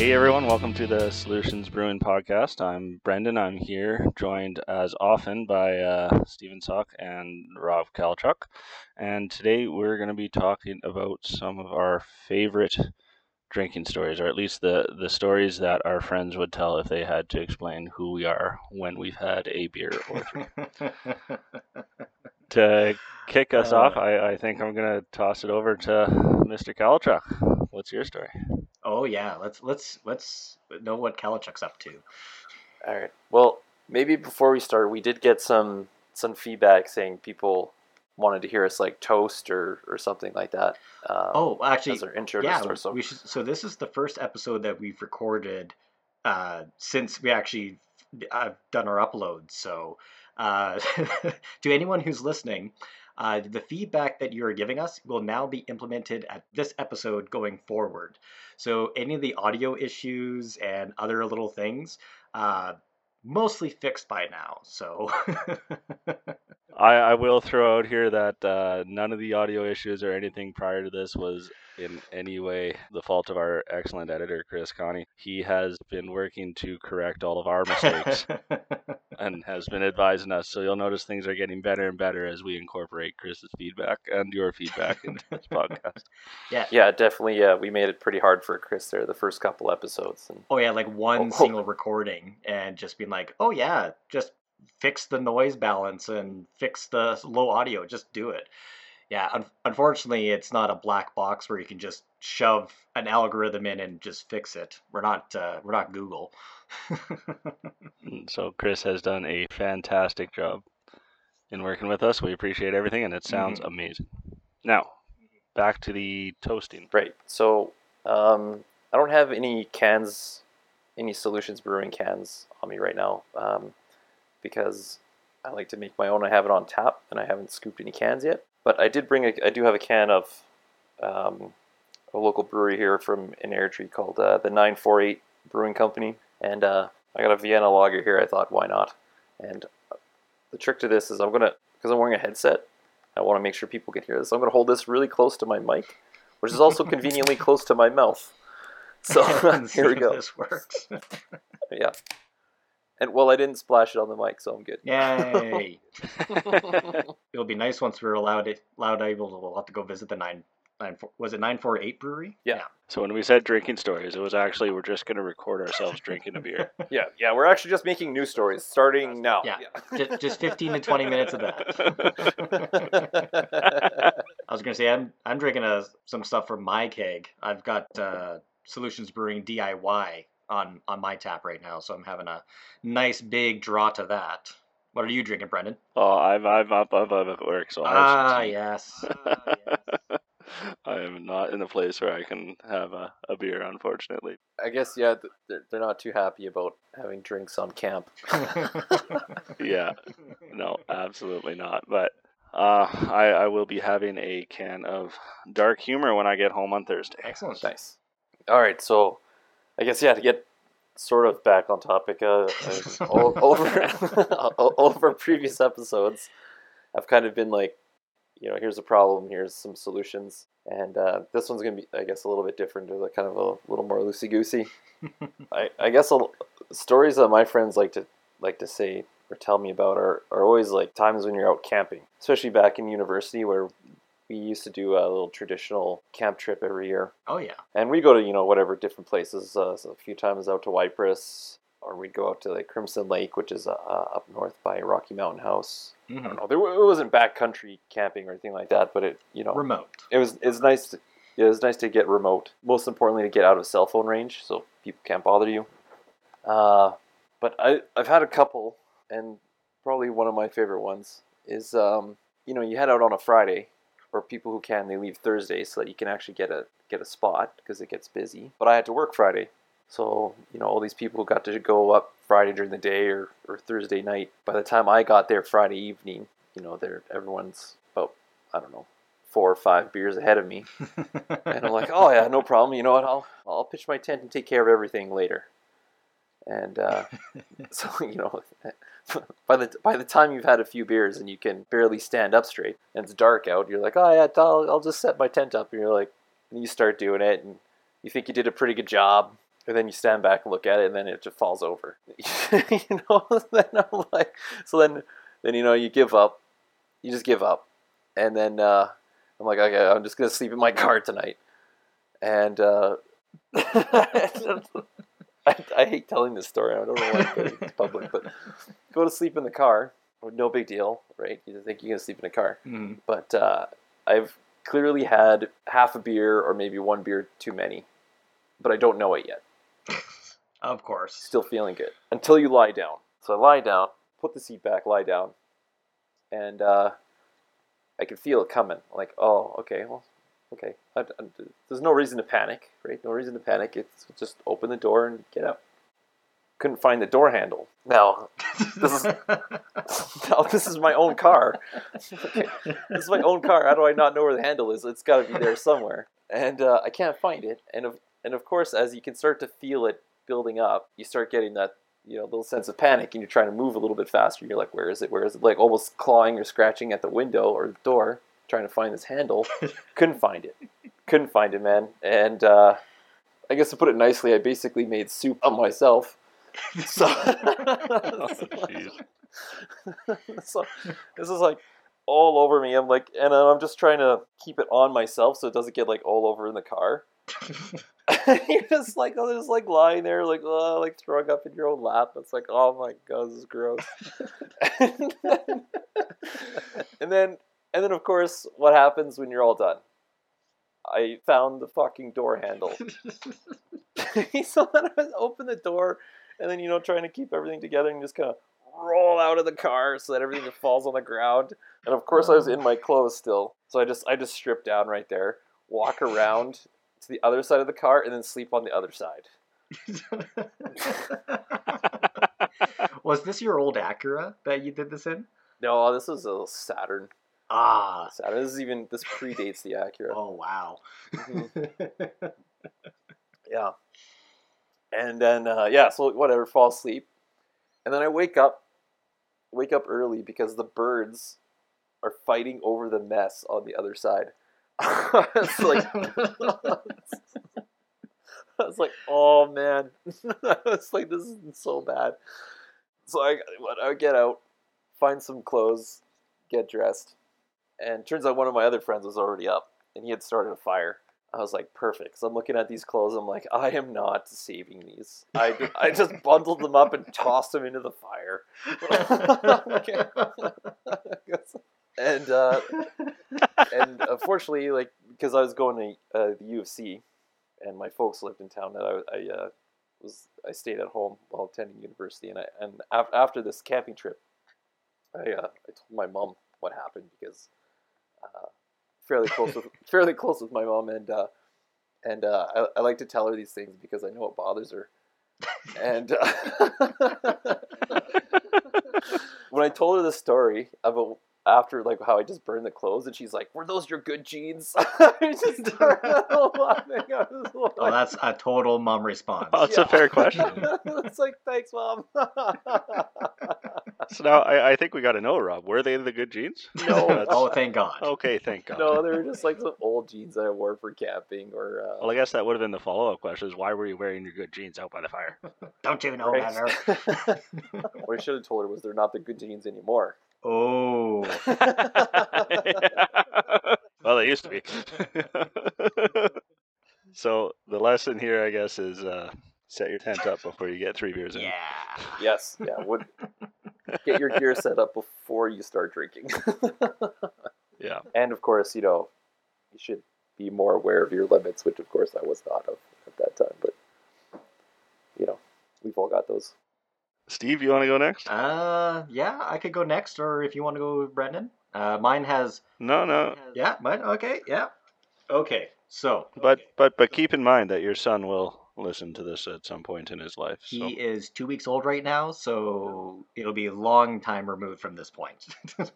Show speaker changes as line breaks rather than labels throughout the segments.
Hey everyone, welcome to the Solutions Brewing Podcast. I'm Brendan. I'm here, joined as often by uh, Stephen Sock and Rob Kalchuk. And today we're going to be talking about some of our favorite drinking stories, or at least the, the stories that our friends would tell if they had to explain who we are when we've had a beer or three. to kick us off, I, I think I'm going to toss it over to Mr. Kalchuk. What's your story?
Oh yeah, let's let's let's know what Kalachuk's up to.
All right. Well, maybe before we start, we did get some some feedback saying people wanted to hear us like toast or or something like that. Um,
Oh, actually,
as our intro
yeah,
to. So
we should. So this is the first episode that we've recorded uh, since we actually have done our uploads. So uh, to anyone who's listening. Uh, the feedback that you are giving us will now be implemented at this episode going forward. So any of the audio issues and other little things, uh, mostly fixed by now. So
I, I will throw out here that uh, none of the audio issues or anything prior to this was in any way the fault of our excellent editor, Chris Connie. He has been working to correct all of our mistakes and has been advising us. So you'll notice things are getting better and better as we incorporate Chris's feedback and your feedback into this podcast.
yeah,
yeah, definitely. Yeah, we made it pretty hard for Chris there the first couple episodes, and
Oh yeah, like one
Oh.
single recording and just being like, oh yeah, just fix the noise balance and fix the low audio. Just do it. Yeah, un- unfortunately, it's not a black box where you can just shove an algorithm in and just fix it. We're not uh, we're not Google.
So Chris has done a fantastic job in working with us. We appreciate everything and it sounds amazing. Now, back to the toasting.
right. So um, I don't have any cans, any Solutions Brewing cans on me right now, um, because I like to make my own. I have it on tap, and I haven't scooped any cans yet. But I did bring a. I do have a can of um, a local brewery here from in Airdrie called uh, the 948 Brewing Company. And uh, I got a Vienna lager here. I thought, why not? And the trick to this is I'm going to, because I'm wearing a headset, I want to make sure people can hear this. I'm going to hold this really close to my mic, which is also conveniently close to my mouth. So here we go.
This works.
Yeah. And well, I didn't splash it on the mic, so I'm good.
Yay! It'll be nice once we're allowed it, allowed able to. We'll have to go visit the nine nine four. Was it nine four eight brewery?
Yeah.
So when we said drinking stories, it was actually we're just going to record ourselves drinking a beer.
Yeah, yeah, we're actually just making new stories starting now.
Yeah. just, just fifteen to twenty minutes of that. I was gonna say I'm I'm drinking a, some stuff from my keg. I've got uh, Solutions Brewing DIY on on my tap right now, so I'm having a nice big draw to that. What are you drinking, Brendan?
oh, I'm, I'm up above at work, so I have
Ah,
some tea.
yes.
I am not in a place where I can have a, a beer, unfortunately.
I guess yeah, th- they're, they're not too happy about having drinks on camp.
Yeah, no, absolutely not. But uh, I, I will be having a can of dark humor when I get home on Thursday.
Excellent.
Nice. All right, so I guess yeah, to get sort of back on topic, uh, uh, over over previous episodes, I've kind of been like, you know, here's a problem, here's some solutions, and uh, this one's gonna be, I guess, a little bit different, or kind of a little more loosey goosey. I, I guess stories that my friends like to like to say or tell me about are, are always like times when you're out camping, especially back in university where we used to do a little traditional camp trip every year,
Oh yeah.
and we go to you know whatever different places. Uh, so a few times out to Cypress, or we'd go out to like Crimson Lake, which is uh, uh, up north by Rocky Mountain House. I
Mhm.
don't know. There it wasn't backcountry camping or anything like that, but it you know
Remote.
it was it's nice to, it was nice to get remote. Most importantly, to get out of cell phone range, so people can't bother you. Uh, but I I've had a couple, and probably one of my favorite ones is um, you know you head out on a Friday, or people who can they leave Thursday so that you can actually get a get a spot because it gets busy. But I had to work Friday, so you know all these people who got to go up Friday during the day or, or Thursday night. By the time I got there Friday evening, you know they're everyone's about I don't know four or five beers ahead of me. And I'm like, oh yeah, no problem. You know what? I'll I'll pitch my tent and take care of everything later. And uh, so you know, by the by the time you've had a few beers and you can barely stand up straight and it's dark out, you're like, oh yeah, I'll I'll just set my tent up. And you're like, and you start doing it, and you think you did a pretty good job. and then you stand back and look at it, and then it just falls over. you know, then I'm like, so then, then you know, you give up, you just give up, and then uh, I'm like, okay, I'm just gonna sleep in my car tonight, and uh, I, I hate telling this story. I don't know why it's public, but go to sleep in the car. No big deal, right? You think you're gonna sleep in a car,
Mm.
but uh, I've clearly had half a beer or maybe one beer too many, but I don't know it yet.
Of course.
Still feeling good until you lie down. So I lie down, put the seat back, lie down, and uh, I can feel it coming. Like, oh, okay, well, okay. I, I- there's no reason to panic, right? No reason to panic. It's just open the door and get out. Couldn't find the door handle. Now, this is now this is my own car. Okay, This is my own car. How do I not know where the handle is? It's got to be there somewhere, and uh, I can't find it. And of and of course, as you can start to feel it building up, you start getting that you know little sense of panic, and you're trying to move a little bit faster. You're like, "Where is it? Where is it?" Like almost clawing or scratching at the window or the door, trying to find this handle. Couldn't find it. Couldn't find it, man. And uh, I guess to put it nicely, I basically made soup of myself. So, so this is like all over me. I'm like, and I'm just trying to keep it on myself so it doesn't get like all over in the car. You're just like, oh, just like lying there, like, oh, like throwing up in your own lap. It's like, oh my god, this is gross. and, then, and then, and then, of course, what happens when you're all done? I found the fucking door handle. so then I was open the door, and then you know, trying to keep everything together and just kind of roll out of the car so that everything just falls on the ground. And of course, I was in my clothes still, so I just I just stripped down right there, walk around to the other side of the car, and then sleep on the other side.
Was this your old Acura that you did this in?
No, this was a Saturn.
Ah.
Saturn. This is even this predates the Acura.
Oh wow.
Yeah. And then uh, yeah, so whatever, fall asleep, and then I wake up, wake up early because the birds are fighting over the mess on the other side. it's like I was like, oh man, it's like this is so bad. So I, I get out, find some clothes, get dressed, and turns out one of my other friends was already up, and he had started a fire. I was like, perfect. So I'm looking at these clothes. I'm like, I am not saving these. I, I just bundled them up and tossed them into the fire. And uh, and unfortunately, like because I was going to uh, the U of C, and my folks lived in town, that I, I uh, was I stayed at home while attending university, and I and af- after this camping trip, I uh, I told my mom what happened because uh, fairly close with fairly close with my mom, and uh, and uh, I, I like to tell her these things because I know it bothers her, and. Uh, when I told her the story about after like how I just burned the clothes, and she's like, "Were those your good jeans?" I just started laughing. I was
oh, that's a total mom response.
Oh, That's a fair question.
it's like, thanks, mom.
So now I, I think we got to know, Rob. Were they the good jeans?
No.
That's-
Oh, thank God.
okay, thank God.
no, they were just like some old jeans that I wore for camping, or uh,
Well, I guess that would have been the follow-up question: is why were you wearing your good jeans out by the fire?
Don't you know
right?
better?
what I should have told her was they're not the good jeans anymore.
Oh.
well, they used to be. so the lesson here, I guess, is uh, set your tent up before you get three beers in.
Yeah.
Yes, yeah. Would get your gear set up before you start drinking.
Yeah.
and of course, you know, you should be more aware of your limits, which of course I was not of at that time. But you know, we've all got those.
Steve, you want to go next?
Uh, yeah, I could go next, or if you want to go with Brendan. Uh, mine has.
No, no.
Yeah, mine. Okay, yeah. Okay, so
But but but keep in mind that your son will listen to this at some point in his life.
he is two weeks old right now, so it'll be a long time removed from this point.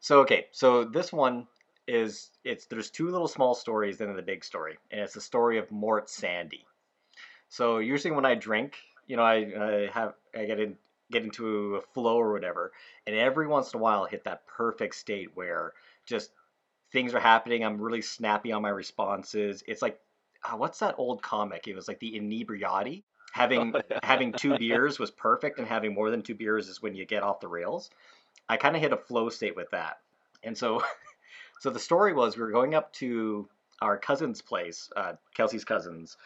so okay, so this one is it's there's two little small stories then the big story, and it's the story of Mort Sandy. So usually when I drink, you know, I, I have I get in get into a flow or whatever, and every once in a while I hit that perfect state where just things are happening. I'm really snappy on my responses. It's like uh, what's that old comic? It was like the inebriati. Having
Oh, yeah.
having two beers was perfect, and having more than two beers is when you get off the rails. I kind of hit a flow state with that, and so so the story was we were going up to our cousin's place, uh, Kelsey's cousins,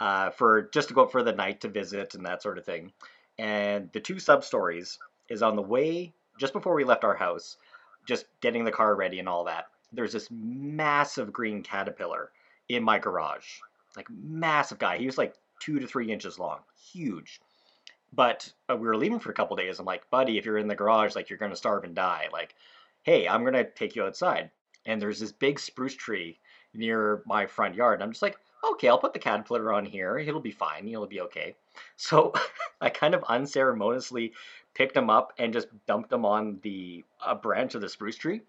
uh, for just to go up for the night to visit and that sort of thing. And the two sub stories is on the way just before we left our house, just getting the car ready and all that. There's this massive green caterpillar in my garage, like massive guy. He was like two to three inches long, huge. But uh, we were leaving for a couple days. I'm like, buddy, if you're in the garage, like you're gonna starve and die. Like, hey, I'm gonna take you outside. And there's this big spruce tree near my front yard. And I'm just like, okay, I'll put the caterpillar on here. It'll be fine. It'll be okay. So I kind of unceremoniously picked him up and just dumped him on the a branch of the spruce tree,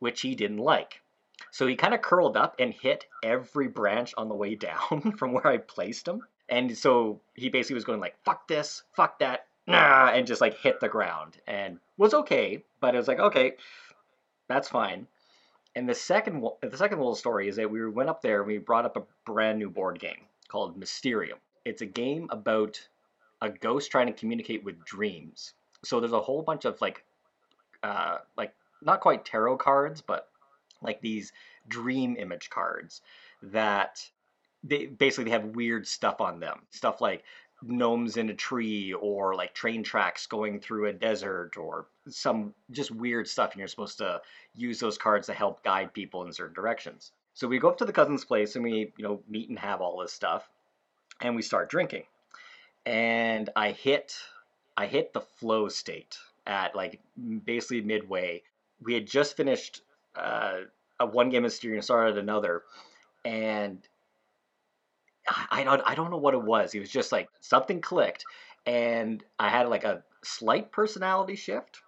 which he didn't like. So he kind of curled up and hit every branch on the way down from where I placed him. And so he basically was going like, fuck this, fuck that, nah, and just like hit the ground and was okay. But it was like, okay, that's fine. And the second the second little story is that we went up there and we brought up a brand new board game called Mysterium. It's a game about a ghost trying to communicate with dreams. So there's a whole bunch of like uh like not quite tarot cards, but like these dream image cards that they basically they have weird stuff on them. Stuff like gnomes in a tree or like train tracks going through a desert or some just weird stuff and you're supposed to use those cards to help guide people in certain directions. So we go up to the cousin's place and we, you know, meet and have all this stuff and we start drinking. And I hit I hit the flow state at like basically midway. We had just finished uh, a one game of Mysterium, started another, and I don't I don't know what it was. It was just like something clicked, and I had like a slight personality shift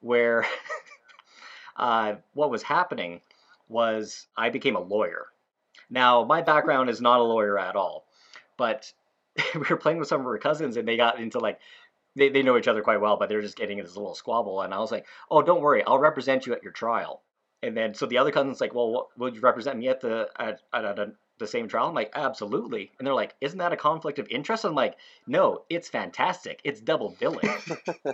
where uh, what was happening was I became a lawyer. Now my background is not a lawyer at all, but we were playing with some of our cousins and they got into like they, they know each other quite well, but they're just getting in this little squabble. And I was like, "Oh, don't worry, I'll represent you at your trial." And then so the other cousin's like, "Well, what, would you represent me at the at, at, at a, the same trial?" I'm like, "Absolutely." And they're like, "Isn't that a conflict of interest?" I'm like, "No, it's fantastic. It's double billing."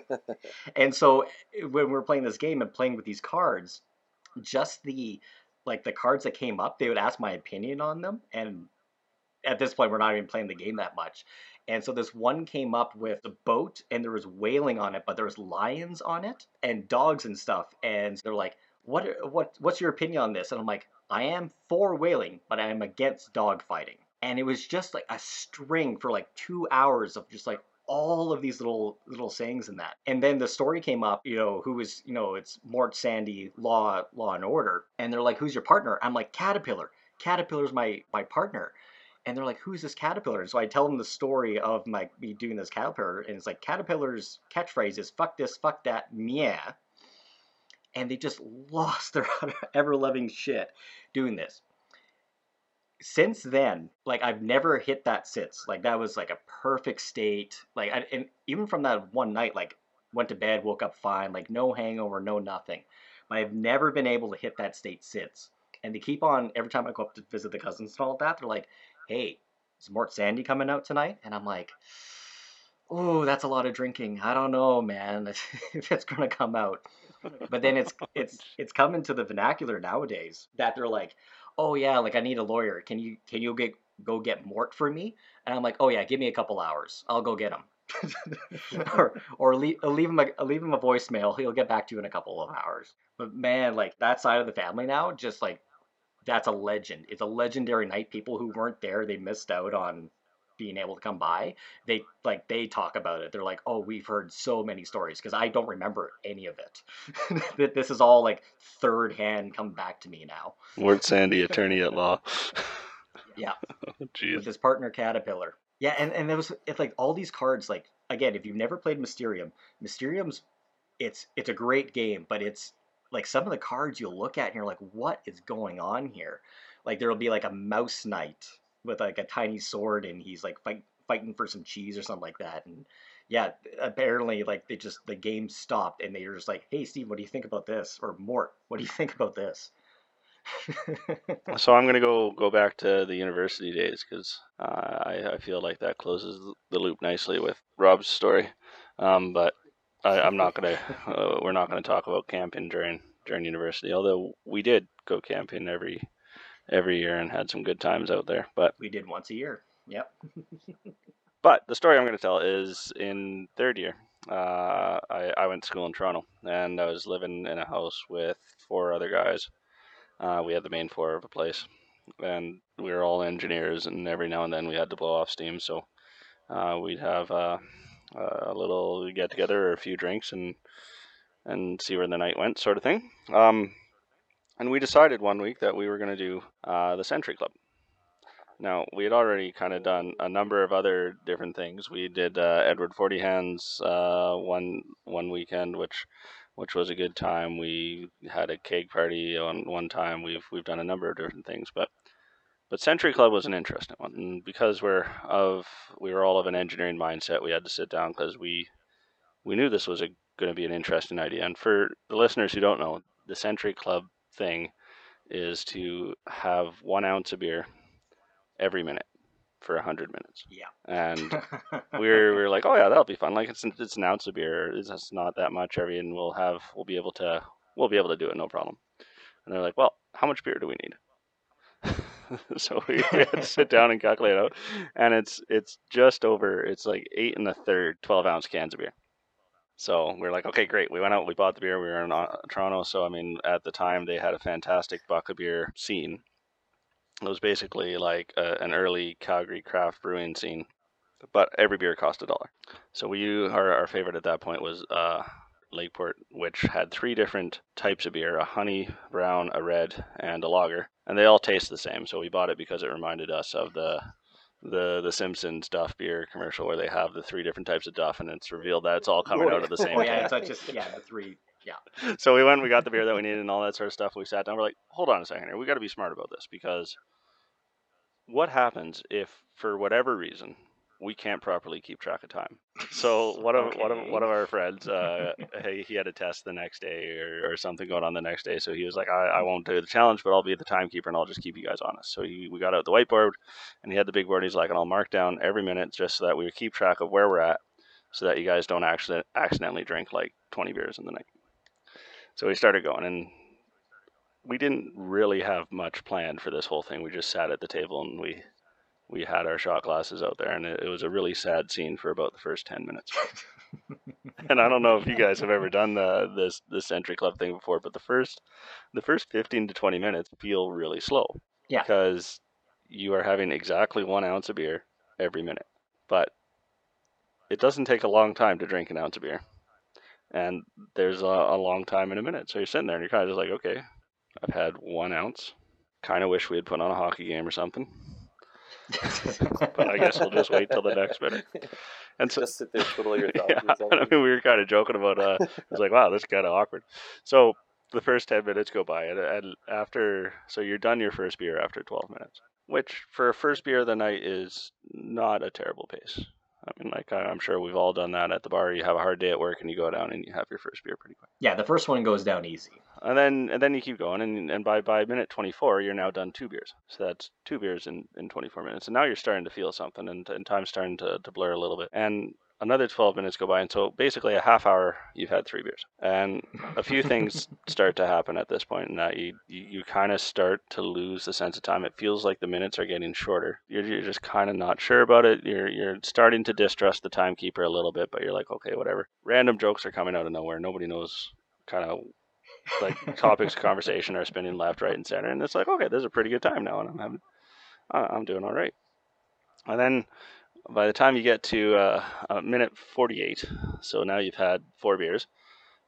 and so when we're playing this game and playing with these cards, just the like the cards that came up, they would ask my opinion on them, and at this point, we're not even playing the game that much. And so this one came up with a boat, and there was whaling on it, but there was lions on it and dogs and stuff. And they're like, "What? What? What's your opinion on this?" And I'm like, "I am for whaling, but I am against dog fighting." And it was just like a string for like two hours of just like all of these little little sayings in that. And then the story came up, you know, who was, you know, it's Mort Sandy, Law, Law and Order, and they're like, "Who's your partner?" I'm like, "Caterpillar. Caterpillar's my my partner." And they're like, "Who's this caterpillar?" And so I tell them the story of my me doing this caterpillar, and it's like caterpillar's catchphrase is "fuck this, fuck that, yeah," and they just lost their ever loving shit doing this. Since then, like I've never hit that since. Like that was like a perfect state. Like I, and even from that one night, like went to bed, woke up fine, like no hangover, no nothing. But I've never been able to hit that state sits. And they keep on every time I go up to visit the cousins and all that, they're like, hey, is Mort Sandy coming out tonight? And I'm like, oh, that's a lot of drinking. I don't know, man, if it's gonna come out. But then it's it's it's coming to the vernacular nowadays that they're like, oh yeah, like I need a lawyer. Can you can you get go get Mort for me? And I'm like, oh yeah, give me a couple hours. I'll go get him. or or leave, uh, leave him a uh, leave him a voicemail. He'll get back to you in a couple of hours. But man, like that side of the family now, just like that's a legend. It's a legendary night. People who weren't there, they missed out on being able to come by. They like they talk about it. They're like, "Oh, we've heard so many stories because I don't remember any of it. That this is all like third hand come back to me now."
Mort Sandy, attorney at law.
Yeah.
Oh,
with his partner Caterpillar. Yeah, and and there was it's like all these cards. Like again, if you've never played Mysterium, Mysterium's it's it's a great game, but it's like some of the cards you'll look at and you're like, what is going on here? Like there'll be like a mouse knight with like a tiny sword, and he's like fight, fighting for some cheese or something like that. And yeah, apparently like they just the game stopped and they were just like, hey Steve, what do you think about this? Or Mort, what do you think about this?
So I'm gonna go go back to the university days because uh, I I feel like that closes the loop nicely with Rob's story. Um, but I, I'm not gonna uh, we're not gonna talk about camping during during university. Although we did go camping every every year and had some good times out there. But
we did once a year. Yep.
but the story I'm going to tell is in third year. Uh, I, I went to school in Toronto and I was living in a house with four other guys. Uh, we had the main floor of a place and we were all engineers and every now and then we had to blow off steam. So uh, we'd have uh, a little get together or a few drinks and and see where the night went, sort of thing. Um, and we decided one week that we were going to do uh, the Century Club. Now, we had already kind of done a number of other different things. We did uh, Edward Forty Hands uh, one one weekend, which which was a good time. We had a cake party on one time. We've we've done a number of different things, but but Century Club was an interesting one, and because we're of we were all of an engineering mindset, we had to sit down because we we knew this was going to be an interesting idea. And for the listeners who don't know, the Century Club thing is to have one ounce of beer every minute for a hundred minutes.
Yeah.
And we were, we were like, oh yeah, that'll be fun. Like it's it's an ounce of beer. It's not that much every, and we'll have we'll be able to we'll be able to do it no problem. And they're like, well, how much beer do we need? so we had to sit down and calculate out, and it's it's just over. It's like eight and a third, twelve ounce cans of beer. So we are like, okay, great. We went out, we bought the beer. We were in uh, Toronto, so I mean, at the time they had a fantastic buck of beer scene. It was basically like a, an early Calgary craft brewing scene, but every beer cost a dollar. So we our, our favorite at that point was uh, Lakeport, which had three different types of beer: a honey, brown, a red, and a lager, and they all taste the same. So we bought it because it reminded us of the the the Simpsons Duff beer commercial where they have the three different types of Duff, and it's revealed that it's all coming out of the same.
Oh, yeah, it's not just yeah the three. Yeah.
So we went, we got the beer that we needed, and all that sort of stuff. We sat down. We're like, hold on a second here. We got to be smart about this because what happens if, for whatever reason, we can't properly keep track of time. So one of okay. one of one of our friends, uh, he, he had a test the next day or, or something going on the next day. So he was like, I, I won't do the challenge, but I'll be the timekeeper and I'll just keep you guys honest. So he, we got out the whiteboard and he had the big board. He's like, and I'll mark down every minute just so that we would keep track of where we're at, so that you guys don't accident, accidentally drink like 20 beers in the night. So we started going and we didn't really have much planned for this whole thing. We just sat at the table and we we had our shot glasses out there, and it, it was a really sad scene for about the first ten minutes. and I don't know if you guys have ever done the this this Century Club thing before, but the first the first fifteen to twenty minutes feel really slow.
Yeah.
Because you are having exactly one ounce of beer every minute, but it doesn't take a long time to drink an ounce of beer, and there's a, a long time in a minute. So you're sitting there and you're kind of just like, okay, I've had one ounce. Kind of wish we had put on a hockey game or something but I guess we'll just wait till the next minute.
And so, just sit there, twiddle your thumbs.
Yeah, I mean, we were kind of joking about. Uh, it was like, wow, this is kind of awkward. So the first ten minutes go by, and, and after, so you're done your first beer after twelve minutes, which for a first beer of the night is not a terrible pace. I mean, like I'm sure we've all done that at the bar. You have a hard day at work, and you go down and you have your first beer pretty quick.
Yeah, the first one goes down easy.
And then and then you keep going, and and by by minute 24, you're now done two beers. So that's two beers in in 24 minutes, and now you're starting to feel something, and, and time's starting to, to blur a little bit. And another 12 minutes go by and so basically a half hour you've had three beers. And a few things start to happen at this point and that you you, you kind of start to lose the sense of time. It feels like the minutes are getting shorter. You're, you're just kind of not sure about it. You're you're starting to distrust the timekeeper a little bit but you're like okay whatever. Random jokes are coming out of nowhere. Nobody knows kind of like topics of conversation are spinning left right and center. And it's like okay this is a pretty good time now and i'm having i'm doing all right. And then by the time you get to uh, a minute 48, so now you've had four beers,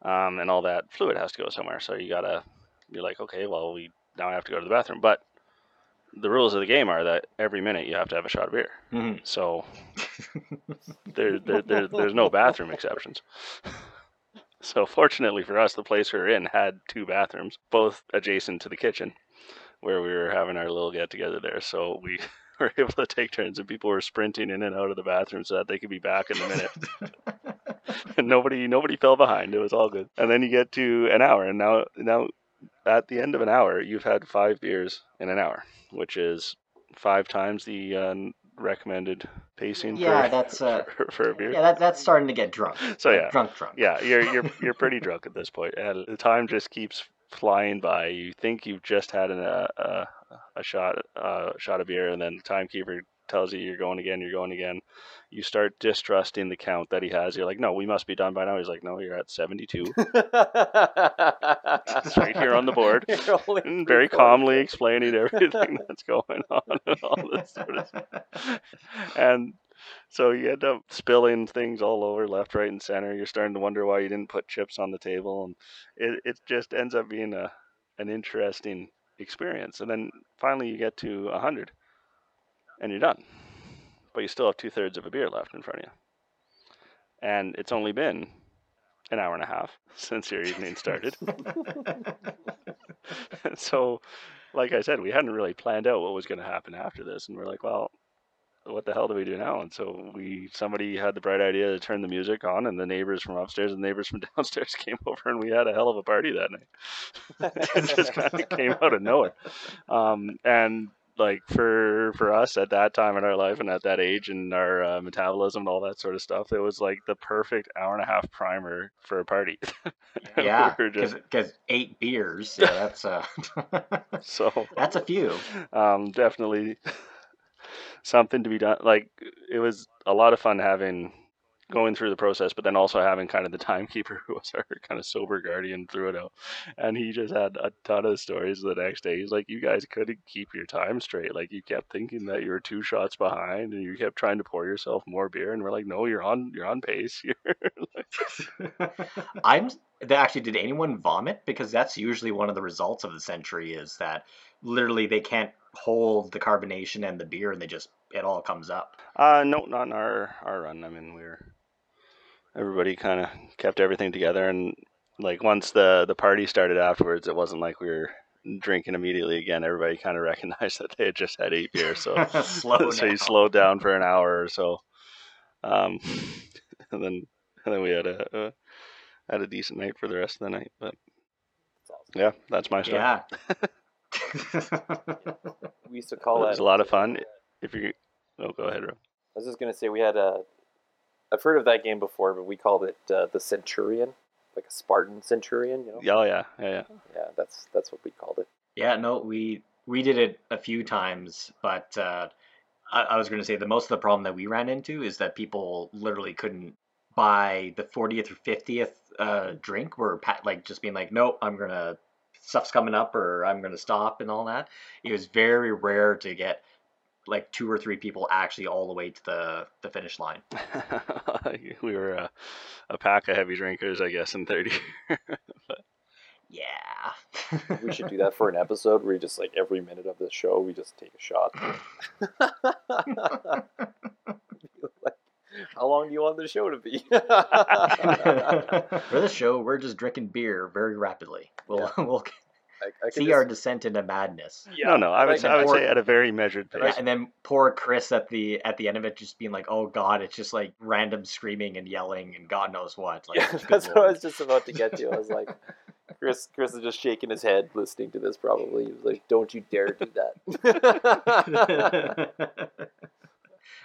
um, and all that fluid has to go somewhere. So you gotta, you're like, okay, well, we now I have to go to the bathroom. But the rules of the game are that every minute you have to have a shot of beer. Mm-hmm. So there, there, there, there's no bathroom exceptions. so fortunately for us, the place we were in had two bathrooms, both adjacent to the kitchen, where we were having our little get together there. So we were able to take turns, and people were sprinting in and out of the bathroom so that they could be back in a minute. and nobody nobody fell behind. It was all good. And then you get to an hour, and now now at the end of an hour, you've had five beers in an hour, which is five times the uh, recommended pacing.
Yeah,
for,
that's, uh,
for, for a beer.
Yeah, that, that's starting to get drunk.
So yeah,
drunk, drunk.
yeah, you're you're you're pretty drunk at this point, and the time just keeps flying by. You think you've just had an, uh, uh, a shot uh, shot of beer, and then the timekeeper tells you you're going again, you're going again. You start distrusting the count that he has. You're like, no, we must be done by now. He's like, no, you're at 72.
it's
right here on the board. And very calmly explaining everything that's going on and all this sort of stuff. And so you end up spilling things all over left, right, and center. You're starting to wonder why you didn't put chips on the table, and it, it just ends up being a an interesting experience. And then finally you get to hundred, and you're done, but you still have two thirds of a beer left in front of you, and it's only been an hour and a half since your evening started. so, like I said, we hadn't really planned out what was going to happen after this, and we're like, well, what the hell do we do now? And so we somebody had the bright idea to turn the music on, and the neighbors from upstairs and the neighbors from downstairs came over, and we had a hell of a party that night. it just kind of came out of nowhere, um, and like for for us at that time in our life and at that age and our uh, metabolism and all that sort of stuff, it was like the perfect hour and a half primer for a party.
Yeah,
we just
because eight beers, yeah, that's uh,
so
that's a few.
um, definitely something to be done. Like it was a lot of fun having going through the process, but then also having kind of the timekeeper who was our kind of sober guardian through it all. And he just had a ton of stories the next day. He's like, You guys couldn't keep your time straight. Like you kept thinking that you were two shots behind and you kept trying to pour yourself more beer and we're like, No, you're on you're on pace. You're
I'm actually did anyone vomit because that's usually one of the results of the century is that literally they can't hold the carbonation and the beer and they just it all comes up.
Uh no, not in our our run. I mean we were everybody kind of kept everything together and like once the the party started afterwards it wasn't like we were drinking immediately again everybody kind of recognized that they had just had eight beers so
Slow
so you slowed down for an hour or so um and then and then we had a, a had a decent night for the rest of the night but yeah that's my story
Yeah.
We used to call
it
that
was a lot of fun if you oh go ahead Rob.
I was just gonna say we had a. I've heard of that game before, but we called it uh, the Centurion, like a Spartan Centurion. You know.
Yeah, oh yeah yeah yeah
Yeah, that's that's what we called it.
Yeah, no, we we did it a few times, but uh, I, I was going to say the most of the problem that we ran into is that people literally couldn't buy the 40th or 50th uh, drink. Were pa- like just being like, nope, I'm gonna stuff's coming up, or I'm gonna stop, and all that. It was very rare to get like two or three people actually all the way to the the finish line.
we were a, a pack of heavy drinkers, I guess, in 30.
Yeah.
We should do that for an episode where we just like every minute of the show we just take a shot. Like, How long do you want the show to be?
For this show, we're just drinking beer very rapidly. We'll we'll
I, I
see
just-
our descent into madness.
no, no, I would, say, I would
or-
say at a very measured pace.
Yeah, and then poor Chris at the at the end of it just being like, "Oh God!" It's just like random screaming and yelling and God knows what. Like,
yeah,
good
that's what I was just about to get to. I was like, Chris, Chris is just shaking his head listening to this. Probably, he was like, "Don't you dare do that."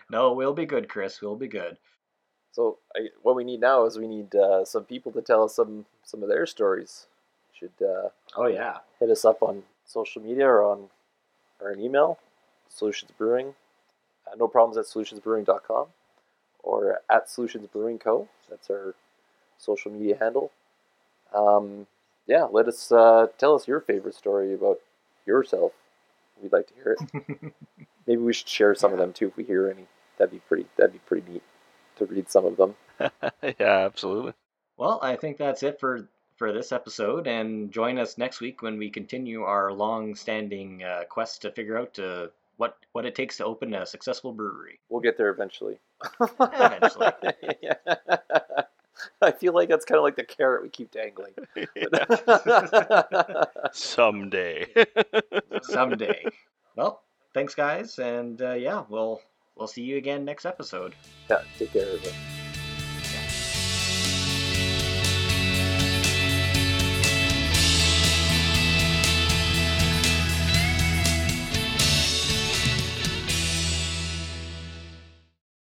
No, we'll be good, Chris. We'll be good.
so, I, what we need now is we need uh, some people to tell us some some of their stories. Should uh,
Oh yeah.
hit us up on social media or on or an email, Solutions Brewing. Uh, no problems at solutionsbrewing.com or at Solutions Brewing Co. That's our social media handle. Um, yeah, let us uh, tell us your favorite story about yourself. We'd like to hear it. Maybe we should share some of them too if we hear any. That'd be pretty. That'd be pretty neat to read some of them.
yeah, absolutely.
Well, I think that's it for for this episode, and join us next week when we continue our long-standing uh, quest to figure out uh, what what it takes to open a successful brewery.
We'll get there eventually.
Eventually.
Yeah. I feel like that's kind of like the carrot we keep dangling.
Someday.
Someday. well, thanks, guys, and uh, yeah, we'll we'll see you again next episode.
yeah, take care it.